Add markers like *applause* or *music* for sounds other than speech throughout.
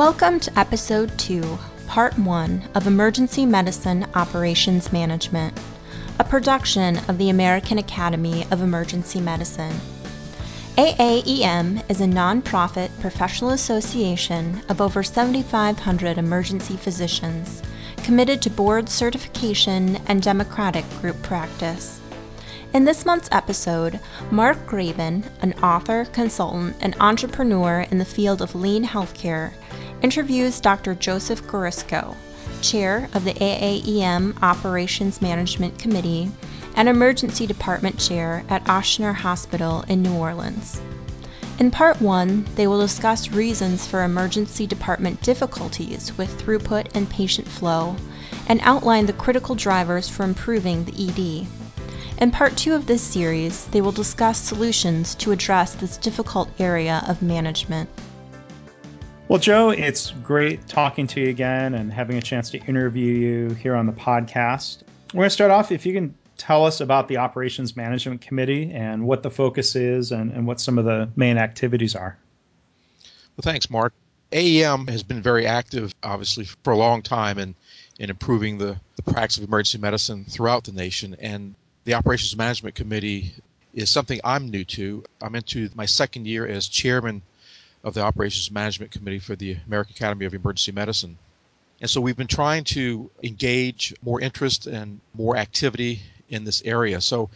Welcome to Episode 2, Part 1 of Emergency Medicine Operations Management, a production of the American Academy of Emergency Medicine. AAEM is a nonprofit professional association of over 7,500 emergency physicians committed to board certification and democratic group practice. In this month's episode, Mark Graban, an author, consultant, and entrepreneur in the field of lean healthcare, interviews Dr. Joseph Guarisco, chair of the AAEM Operations Management Committee and emergency department chair at Ochsner Hospital in New Orleans. In part one, they will discuss reasons for emergency department difficulties with throughput and patient flow and outline the critical drivers for improving the ED. In part two of this series, they will discuss solutions to address this difficult area of management. Well, Joe, it's great talking to you again and having a chance to interview you here on the podcast. We're going to start off if you can tell us about the Operations Management Committee and what the focus is and, and what some of the main activities are. Well, thanks, Mark. AEM has been very active, obviously, for a long time in, in improving the, the practice of emergency medicine throughout the nation. And the Operations Management Committee is something I'm new to. I'm into my second year as chairman of the Operations Management Committee for the American Academy of Emergency Medicine. And so we've been trying to engage more interest and more activity in this area. So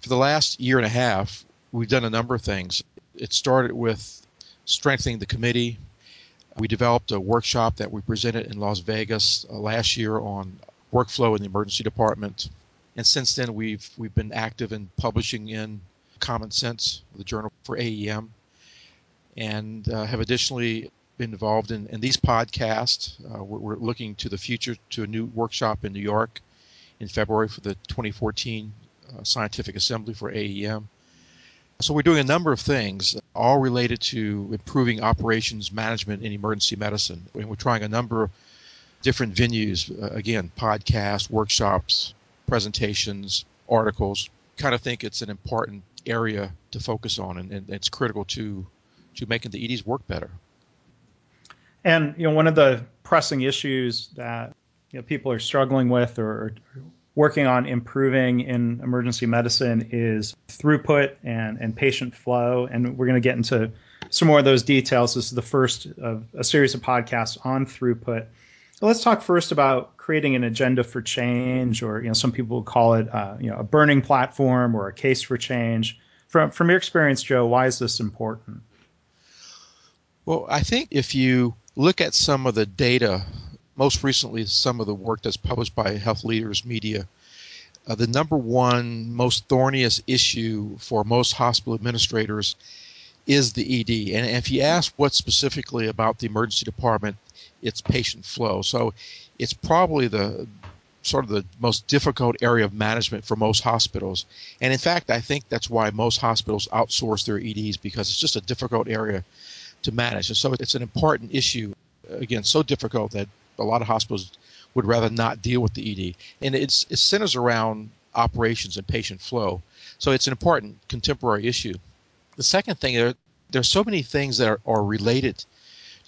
for the last year and a half, we've done a number of things. It started with strengthening the committee. We developed a workshop that we presented in Las Vegas uh, last year on workflow in the emergency department. And since then, we've we've been active in publishing in Common Sense, the journal for AEM, and uh, have additionally been involved in, in these podcasts. Uh, we're, we're, looking to the future to a new workshop in New York in February for the 2014 uh, Scientific Assembly for AEM. So we're doing a number of things, all related to improving operations management in emergency medicine. And we're trying a number of different venues, uh, again, podcasts, workshops, presentations, articles. Kind of think it's an important area to focus on, and, and it's critical to to making the EDs work better. And you know, one of the pressing issues that you know, people are struggling with or working on improving in emergency medicine is throughput and, and patient flow. And we're going to get into some more of those details. This is the first of a series of podcasts on throughput. So let's talk first about creating an agenda for change, or you know, some people call it uh, you know a burning platform or a case for change. From from your experience, Joe, why is this important? Well, I think if you look at some of the data, most recently some of the work that's published by Health Leaders Media, uh, the number one most thorniest issue for most hospital administrators is the ED. And if you ask what specifically about the emergency department, it's patient flow. So it's probably the sort of the most difficult area of management for most hospitals. And in fact, I think that's why most hospitals outsource their EDs because it's just a difficult area to manage. And so it's an important issue, again, so difficult that a lot of hospitals would rather not deal with the ED. And it's, it centers around operations and patient flow. So it's an important contemporary issue. The second thing, there, are so many things that are, are related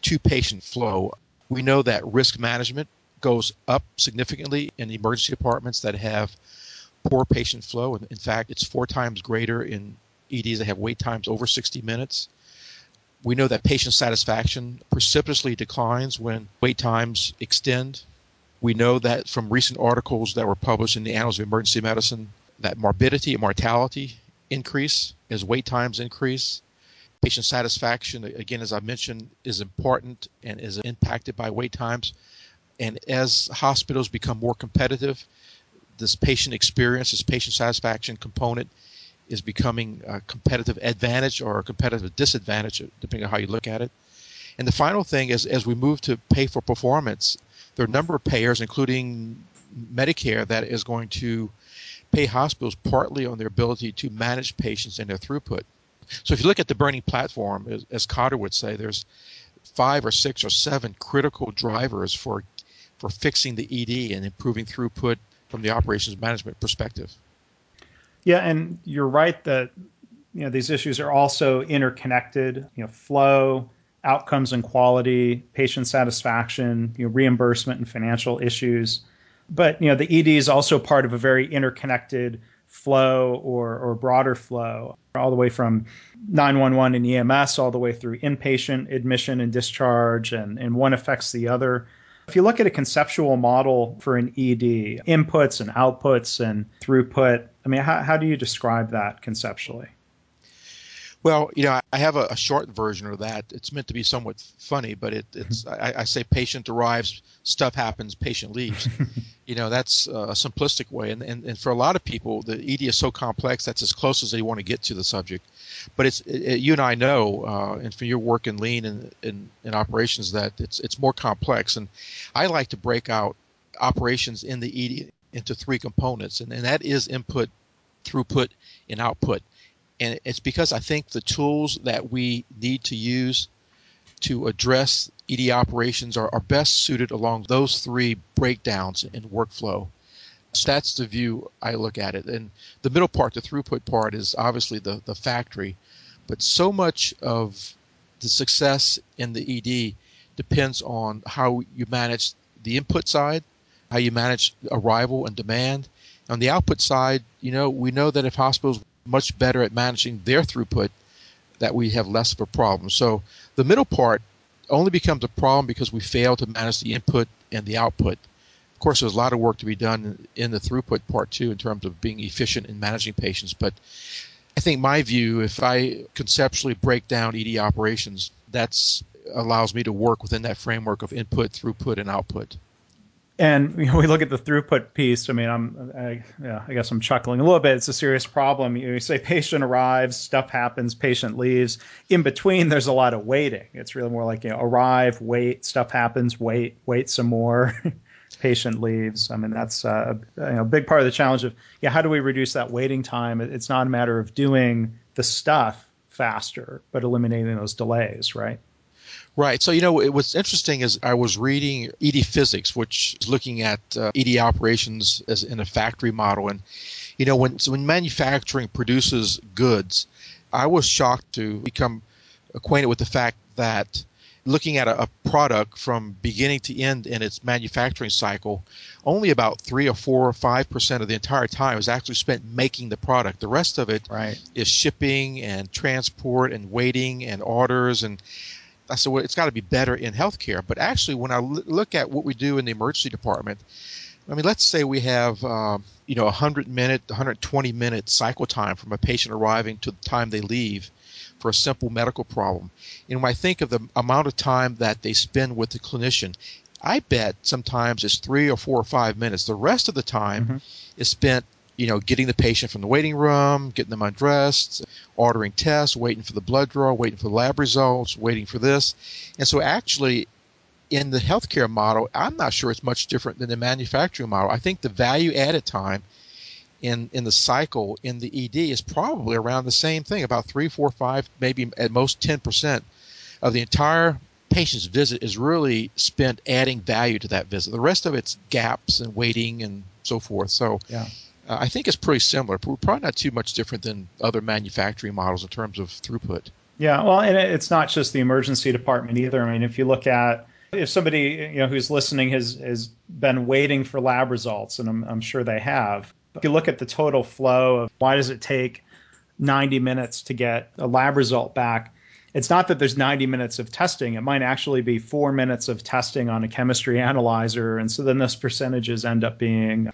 to patient flow. We know that risk management goes up significantly in emergency departments that have poor patient flow. In fact, it's four times greater in EDs that have wait times over 60 minutes. We know that patient satisfaction precipitously declines when wait times extend. We know that from recent articles that were published in the Annals of Emergency Medicine that morbidity and mortality increase as wait times increase. Patient satisfaction, again, as I mentioned, is important and is impacted by wait times. And as hospitals become more competitive, this patient experience, this patient satisfaction component is becoming a competitive advantage or a competitive disadvantage, depending on how you look at it. And the final thing is, as we move to pay for performance, there are a number of payers, including Medicare, that is going to pay hospitals partly on their ability to manage patients and their throughput. So if you look at the burning platform, as, as Kotter would say, there's five or six or seven critical drivers for for fixing the ED and improving throughput from the operations management perspective. Yeah, and you're right that you know these issues are also interconnected. You know, flow, outcomes and quality, patient satisfaction, you know, reimbursement and financial issues. But you know, the ED is also part of a very interconnected flow or, or broader flow, all the way from 911 and EMS, all the way through inpatient admission and discharge, and, and one affects the other. If you look at a conceptual model for an ED, inputs and outputs and throughput, I mean, how, how do you describe that conceptually? Well, you know, I have a, a, short version of that. It's meant to be somewhat funny, but it, it's I, I, say patient arrives, stuff happens, patient leaves. *laughs* you know, that's a simplistic way, and, and and for a lot of people, the ED is so complex that's as close as they want to get to the subject. But it's it, you and I know, uh, and for your work in lean and in, in operations, that it's it's more complex, and I like to break out operations in the ED into three components, and, and that is input, throughput, and output and it's because I think the tools that we need to use to address ED operations are, are best suited along those three breakdowns in workflow. So that's the view I look at it. And the middle part, the throughput part, is obviously the, the factory. But so much of the success in the ED depends on how you manage the input side, how you manage arrival and demand. On the output side, you know, we know that if hospitals much better at managing their throughput, that we have less of a problem. So the middle part only becomes a problem because we fail to manage the input and the output. Of course, there's a lot of work to be done in the throughput part too, in terms of being efficient in managing patients. But I think my view, if I conceptually break down ED operations, that's allows me to work within that framework of input, throughput, and output and you know, we look at the throughput piece. I mean, I'm, I, yeah, I guess I'm chuckling a little bit. It's a serious problem. You, know, you say patient arrives, stuff happens, patient leaves. In between, there's a lot of waiting. It's really more like you know, arrive, wait, stuff happens, wait, wait some more. *laughs* patient leaves. I mean, that's uh, you know, a big part of the challenge of yeah, how do we reduce that waiting time? It's not a matter of doing the stuff faster, but eliminating those delays, right? Right. So, you know, what's interesting is I was reading ED Physics, which is looking at uh, ED operations as in a factory model. And, you know, when, so when manufacturing produces goods, I was shocked to become acquainted with the fact that looking at a, a, product from beginning to end in its manufacturing cycle, only about three or four or five percent of the entire time is actually spent making the product. The rest of it right. is shipping and transport and waiting and orders and I said, well, it's got to be better in healthcare. But actually, when I l- look at what we do in the emergency department, I mean, let's say we have, uh, you know, a 100 minute, 120 minute cycle time from a patient arriving to the time they leave for a simple medical problem. And when I think of the amount of time that they spend with the clinician, I bet sometimes it's three or four or five minutes. The rest of the time mm-hmm. is spent you know, getting the patient from the waiting room, getting them undressed, ordering tests, waiting for the blood draw, waiting for the lab results, waiting for this. And so actually in the healthcare model, I'm not sure it's much different than the manufacturing model. I think the value added time in in the cycle in the ED is probably around the same thing, about three, four, five, maybe at most ten percent of the entire patient's visit is really spent adding value to that visit. The rest of it's gaps and waiting and so forth. So yeah. Uh, I think it's pretty similar. but we're Probably not too much different than other manufacturing models in terms of throughput. Yeah, well, and it's not just the emergency department either. I mean, if you look at if somebody you know who's listening has has been waiting for lab results, and I'm, I'm sure they have. If you look at the total flow of why does it take 90 minutes to get a lab result back, it's not that there's 90 minutes of testing. It might actually be four minutes of testing on a chemistry analyzer, and so then those percentages end up being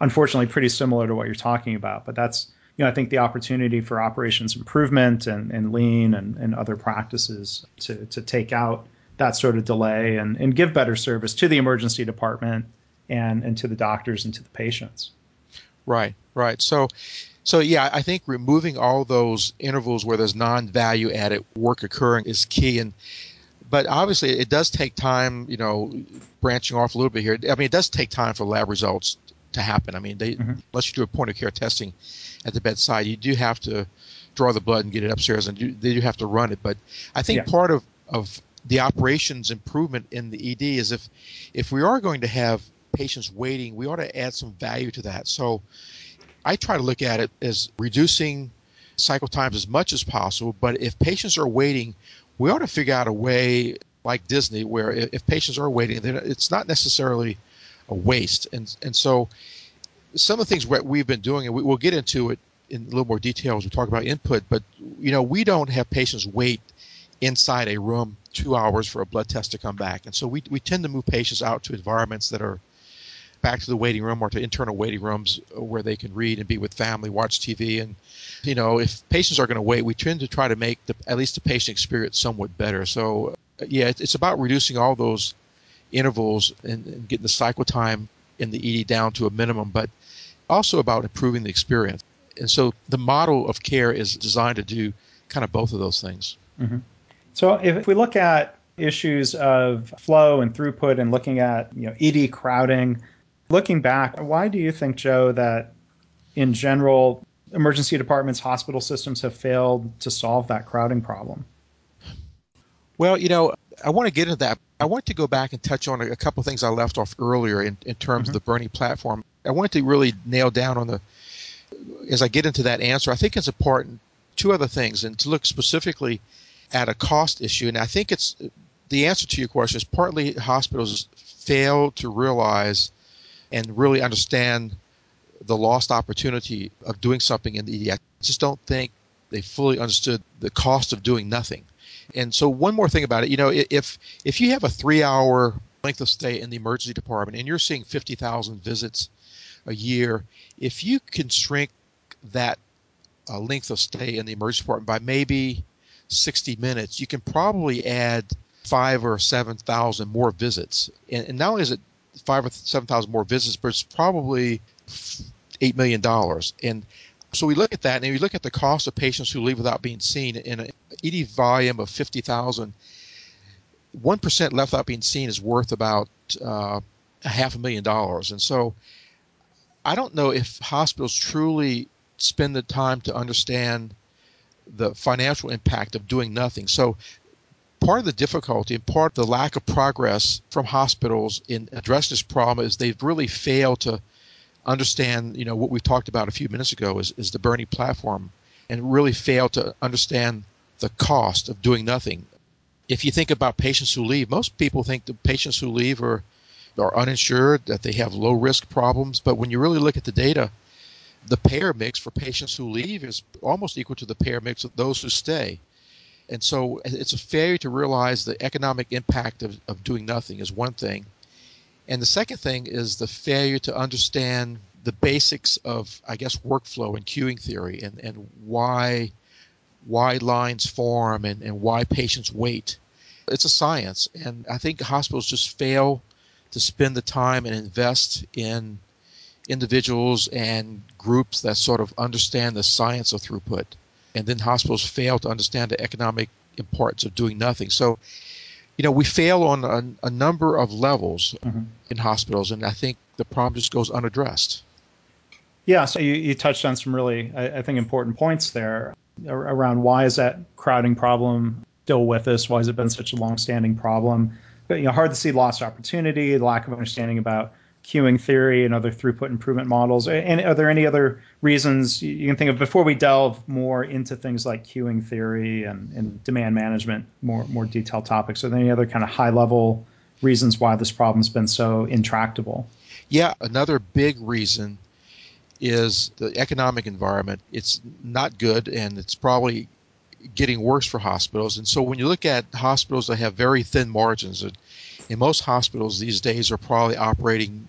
unfortunately pretty similar to what you're talking about. But that's you know I think the opportunity for operations improvement and, and lean and, and other practices to to take out that sort of delay and, and give better service to the emergency department and, and to the doctors and to the patients. Right, right. So so yeah, I think removing all those intervals where there's non-value added work occurring is key and but obviously it does take time, you know, branching off a little bit here. I mean, it does take time for lab results to happen. I mean, they, mm-hmm. unless you do a point of care testing at the bedside, you do have to draw the blood and get it upstairs, and you, they do have to run it. But I think yeah. part of, of the operations improvement in the ED is if if we are going to have patients waiting, we ought to add some value to that. So I try to look at it as reducing cycle times as much as possible. But if patients are waiting, we ought to figure out a way like Disney where if patients are waiting, it's not necessarily a waste. And and so some of the things we've been doing, and we, will get into it in a little more detail as we talk about input. But you know, we don't have patients wait inside a room two hours for a blood test to come back, and so we we tend to move patients out to environments that are back to the waiting room or to internal waiting rooms where they can read and be with family, watch TV, and you know, if patients are going to wait, we tend to try to make the, at least the patient experience somewhat better. So yeah, it's about reducing all those intervals and, and getting the cycle time in the ED down to a minimum, but also about improving the experience. And so the model of care is designed to do kind of both of those things. Mm-hmm. So if we look at issues of flow and throughput and looking at you know ED crowding, looking back, why do you think, Joe, that in general emergency departments, hospital systems have failed to solve that crowding problem? Well, you know, I want to get into that. I want to go back and touch on a, a couple of things I left off earlier in, in terms mm-hmm. of the burning platform. I wanted to really nail down on the, as I get into that answer, I think it's important, two other things, and to look specifically at a cost issue. And I think it's the answer to your question is partly hospitals fail to realize and really understand the lost opportunity of doing something in the ED. I just don't think they fully understood the cost of doing nothing. And so one more thing about it, you know, if if you have a three hour length of stay in the emergency department and you're seeing 50,000 visits a year, if you can shrink that uh, length of stay in the emergency department by maybe 60 minutes, you can probably add five or 7,000 more visits. And, and not only is it five or 7,000 more visits, but it's probably $8 million. And so we look at that, and we look at the cost of patients who leave without being seen in an ED volume of 50,000. One percent left without being seen is worth about uh, a half a million dollars, and so I don't know if hospitals truly spend the time to understand the financial impact of doing nothing. So part of the difficulty and part of the lack of progress from hospitals in addressing this problem is they've really failed to understand, you know, what we talked about a few minutes ago is, is the burning platform and really fail to understand the cost of doing nothing. If you think about patients who leave, most people think the patients who leave are are uninsured, that they have low risk problems, but when you really look at the data, the payer mix for patients who leave is almost equal to the payer mix of those who stay. And so it's a failure to realize the economic impact of, of doing nothing is one thing. And the second thing is the failure to understand the basics of, I guess, workflow and queuing theory and, and why why lines form and, and why patients wait. It's a science, and I think hospitals just fail to spend the time and invest in individuals and groups that sort of understand the science of throughput. And then hospitals fail to understand the economic importance of doing nothing. So you know, we fail on a, a number of levels mm-hmm. in hospitals, and I think the problem just goes unaddressed. Yeah, so you, you touched on some really, I, I think, important points there around why is that crowding problem still with us? Why has it been such a long-standing problem? But you know, hard to see lost opportunity, lack of understanding about queuing theory and other throughput improvement models? And are there any other reasons you can think of before we delve more into things like queuing theory and, and demand management, more more detailed topics? Are there any other kind of high level reasons why this problem's been so intractable? Yeah, another big reason is the economic environment. It's not good, and it's probably getting worse for hospitals. And so when you look at hospitals that have very thin margins, and most hospitals these days are probably operating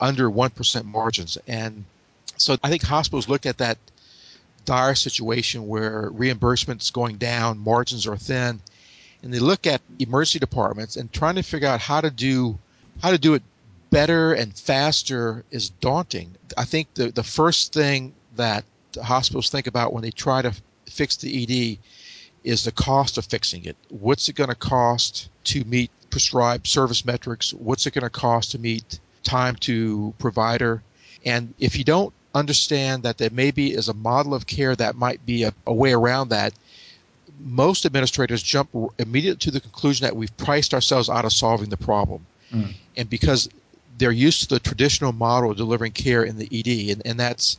under 1% margins. And so I think hospitals look at that dire situation where reimbursement is going down, margins are thin, and they look at emergency departments and trying to figure out how to do how to do it better and faster is daunting. I think the the first thing that hospitals think about when they try to fix the ED is the cost of fixing it. What's it going to cost to meet prescribed service metrics? What's it going to cost to meet time to provider. And if you don't understand that there maybe is a model of care that might be a, a way around that, most administrators jump immediately to the conclusion that we've priced ourselves out of solving the problem. Mm. And because they're used to the traditional model of delivering care in the ED, and, and that's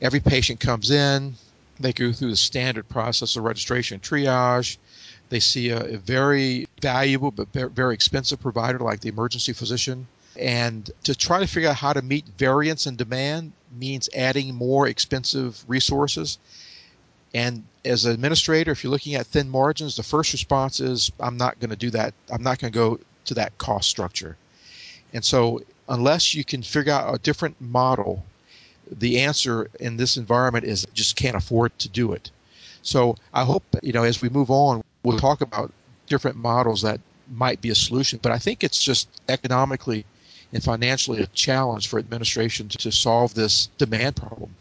every patient comes in, They go through the standard process of registration triage. They see a, a very valuable but very expensive provider like the emergency physician. And to try to figure out how to meet variance in demand means adding more expensive resources. And as an administrator, if you're looking at thin margins, the first response is, I'm not going to do that. I'm not going to go to that cost structure. And so, unless you can figure out a different model, the answer in this environment is just can't afford to do it. So, I hope, you know, as we move on, we'll talk about different models that might be a solution. But I think it's just economically and financially a challenge for administration to solve this demand problem.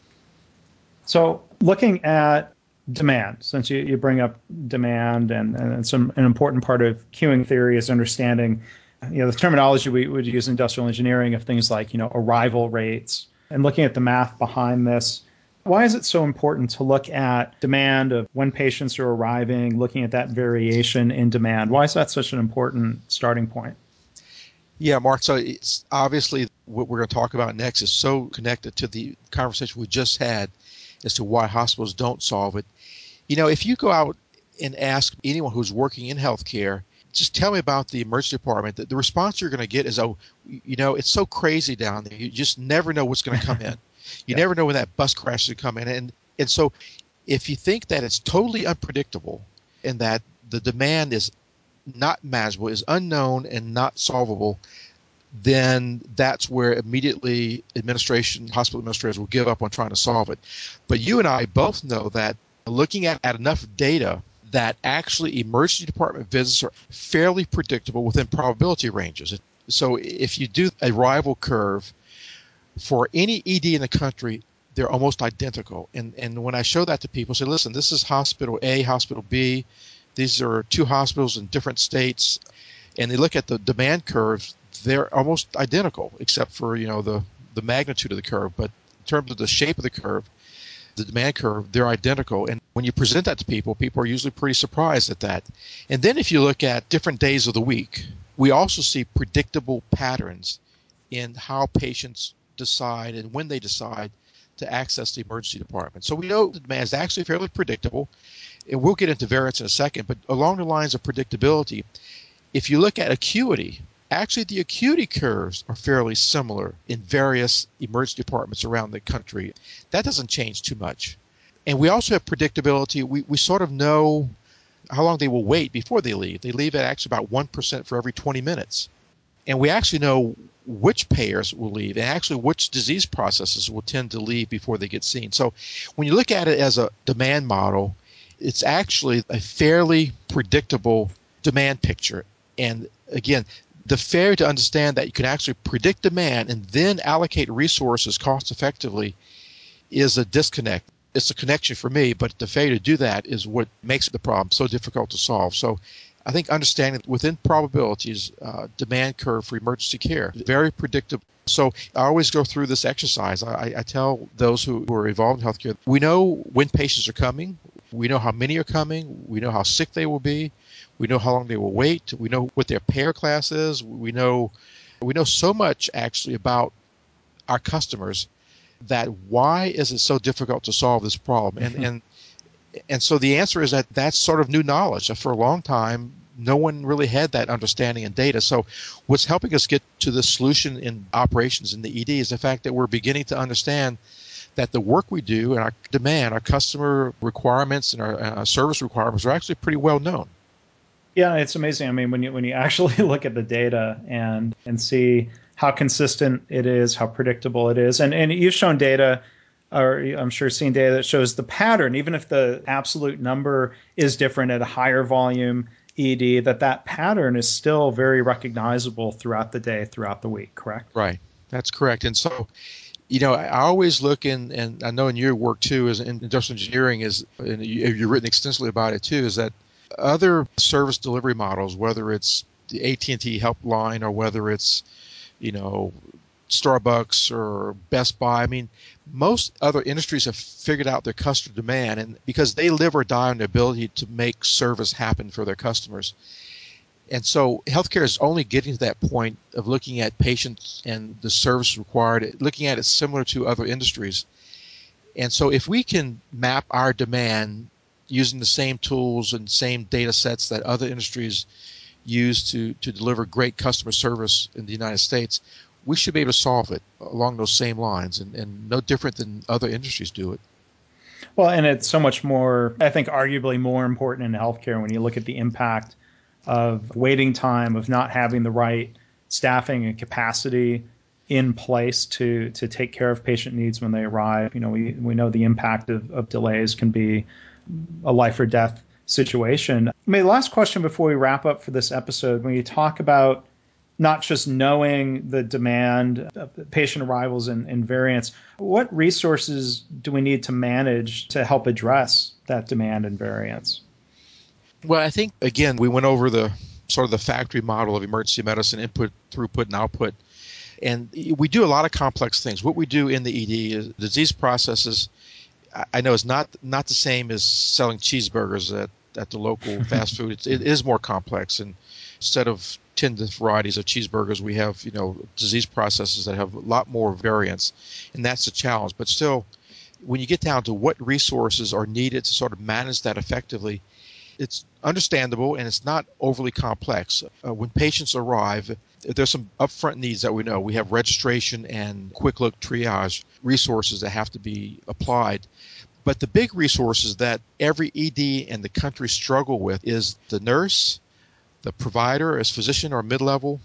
So, looking at demand, since you, you bring up demand and, and some an important part of queuing theory is understanding, you know, the terminology we would use in industrial engineering of things like, you know, arrival rates and looking at the math behind this. Why is it so important to look at demand of when patients are arriving, looking at that variation in demand? Why is that such an important starting point? Yeah, Mark. So it's obviously what we're going to talk about next is so connected to the conversation we just had as to why hospitals don't solve it. You know, if you go out and ask anyone who's working in healthcare, just tell me about the emergency department. The, the response you're going to get is, oh, you know, it's so crazy down there. You just never know what's going to come in. *laughs* You yeah. never know when that bus crash is going to come in. And, and so if you think that it's totally unpredictable and that the demand is not manageable, is unknown and not solvable, then that's where immediately administration, hospital administrators will give up on trying to solve it. But you and I both know that looking at, at enough data that actually emergency department visits are fairly predictable within probability ranges. So if you do arrival curve for any ED in the country, they're almost identical. And and when I show that to people, say, listen, this is hospital A, hospital B. These are two hospitals in different states, and they look at the demand curves they're almost identical, except for you know the the magnitude of the curve. But in terms of the shape of the curve, the demand curve, they're identical. And when you present that to people, people are usually pretty surprised at that. And then if you look at different days of the week, we also see predictable patterns in how patients decide and when they decide to access the emergency department. So we know the demand is actually fairly predictable. And we'll get into variance in a second, but along the lines of predictability, if you look at acuity, Actually, the acuity curves are fairly similar in various emergency departments around the country. That doesn't change too much. And we also have predictability. We, we sort of know how long they will wait before they leave. They leave at actually about 1% for every 20 minutes. And we actually know which payers will leave and actually which disease processes will tend to leave before they get seen. So when you look at it as a demand model, it's actually a fairly predictable demand picture. And again, the failure to understand that you can actually predict demand and then allocate resources cost effectively is a disconnect. It's a connection for me, but the failure to do that is what makes the problem so difficult to solve. So I think understanding within probabilities, uh, demand curve for emergency care, very predictable. So I always go through this exercise. I, I tell those who, who are involved in healthcare, we know when patients are coming, we know how many are coming, we know how sick they will be, we know how long they will wait. We know what their payer class is. We know we know so much actually about our customers that why is it so difficult to solve this problem? And mm-hmm. and and so the answer is that that's sort of new knowledge. For a long time, no one really had that understanding and data. So what's helping us get to the solution in operations in the ED is the fact that we're beginning to understand that the work we do and our demand, our customer requirements and our, our service requirements are actually pretty well known. Yeah, it's amazing. I mean, when you when you actually *laughs* look at the data and and see how consistent it is, how predictable it is, and and you've shown data, or I'm sure seen data that shows the pattern, even if the absolute number is different at a higher volume ED, that that pattern is still very recognizable throughout the day, throughout the week. Correct? Right. That's correct. And so you know, I always look in, and I know in your work too, as in industrial engineering, is and you, have written extensively about it too, is that other service delivery models, whether it's the AT&T helpline or whether it's, you know, Starbucks or Best Buy. I mean, most other industries have figured out their customer demand, and because they live or die on the ability to make service happen for their customers. And so healthcare is only getting to that point of looking at patients and the service required, looking at it similar to other industries. And so if we can map our demand using the same tools and same data sets that other industries use to, to deliver great customer service in the United States, we should be able to solve it along those same lines and, and no different than other industries do it. Well, and it's so much more, I think, arguably more important in healthcare when you look at the impact of waiting time, of not having the right staffing and capacity in place to to take care of patient needs when they arrive. You know, we, we know the impact of, of delays can be a life or death situation. My last question before we wrap up for this episode, when you talk about not just knowing the demand, patient arrivals and, and variants, what resources do we need to manage to help address that demand and variance? Well, I think again we went over the sort of the factory model of emergency medicine input, throughput, and output, and we do a lot of complex things. What we do in the ED is disease processes. I know it's not not the same as selling cheeseburgers at, at the local *laughs* fast food. It's, it is more complex, and instead of 10 varieties of cheeseburgers, we have, you know, disease processes that have a lot more variance. And that's a challenge. But still, when you get down to what resources are needed to sort of manage that effectively, it's understandable and it's not overly complex. Uh, when patients arrive, there's some upfront needs that we know. We have registration and quick look triage resources that have to be applied. But the big resources that every ED in the country struggle with is the nurse, the provider as physician or mid-level,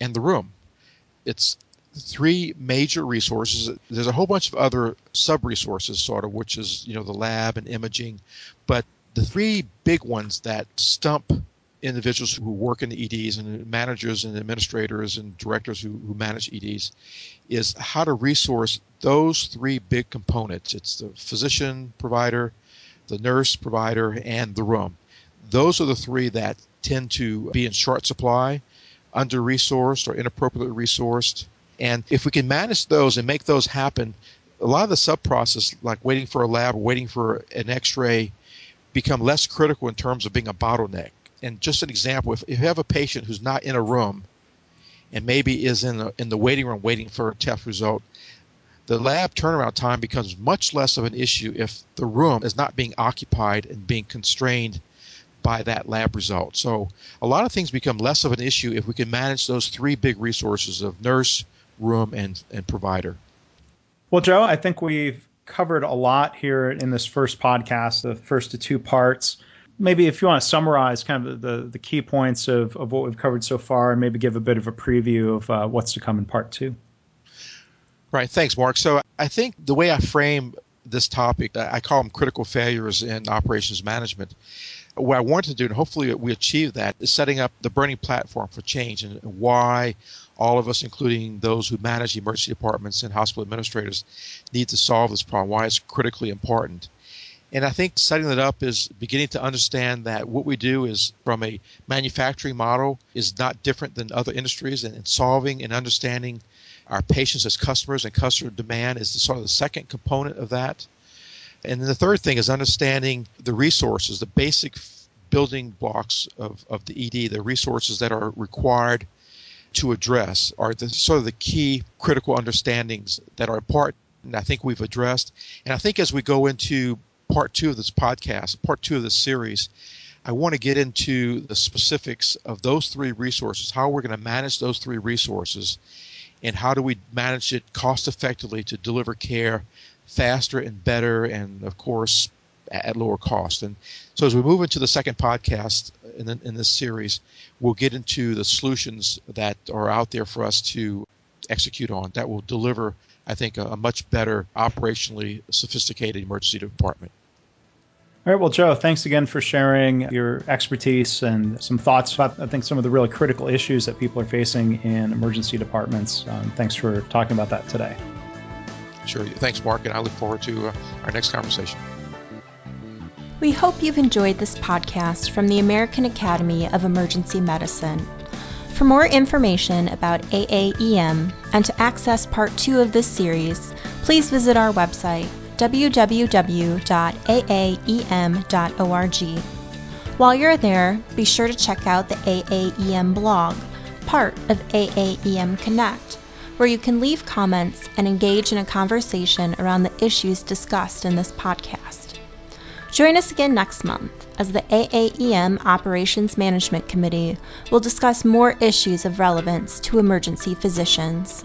and the room. It's three major resources. There's a whole bunch of other sub-resources, sort of, which is you know the lab and imaging, but the three big ones that stump individuals who work in the EDs and managers and administrators and directors who, who manage EDs is how to resource those three big components. It's the physician provider, the nurse provider, and the room. Those are the three that tend to be in short supply, under resourced, or inappropriately resourced. And if we can manage those and make those happen, a lot of the sub process, like waiting for a lab or waiting for an x ray, become less critical in terms of being a bottleneck. And just an example, if, if you have a patient who's not in a room and maybe is in the, in the waiting room waiting for a test result, the lab turnaround time becomes much less of an issue if the room is not being occupied and being constrained by that lab result. So a lot of things become less of an issue if we can manage those three big resources of nurse, room, and, and provider. Well, Joe, I think we've covered a lot here in this first podcast, the first of two parts. Maybe if you want to summarize kind of the, the key points of, of what we've covered so far and maybe give a bit of a preview of uh, what's to come in part two. Right. Thanks, Mark. So I think the way I frame this topic, I call them critical failures in operations management what I want to do, and hopefully we achieve that, is setting up the burning platform for change and why all of us, including those who manage emergency departments and hospital administrators, need to solve this problem, why it's critically important. And I think setting that up is beginning to understand that what we do is from a manufacturing model is not different than other industries and, solving and understanding our patients as customers and customer demand is sort of the second component of that. And then the third thing is understanding the resources, the basic building blocks of, of the ED, the resources that are required to address are the sort of the key critical understandings that are important. And I think we've addressed. And I think as we go into part two of this podcast, part two of this series, I want to get into the specifics of those three resources, how we're going to manage those three resources, and how do we manage it cost effectively to deliver care faster and better, and of course at lower cost. And so as we move into the second podcast in, the, in this series, we'll get into the solutions that are out there for us to execute on that will deliver, I think, a, a much better operationally sophisticated emergency department. All right. Well, Joe, thanks again for sharing your expertise and some thoughts about, I think, some of the really critical issues that people are facing in emergency departments. Um, thanks for talking about that today. Sure. Thanks, Mark, and I look forward to uh, our next conversation. We hope you've enjoyed this podcast from the American Academy of Emergency Medicine. For more information about AAEM and to access part two of this series, please visit our website www.aaem.org. While you're there, be sure to check out the AAEM blog, part of AAEM Connect where you can leave comments and engage in a conversation around the issues discussed in this podcast. Join us again next month as the AAEM Operations Management Committee will discuss more issues of relevance to emergency physicians.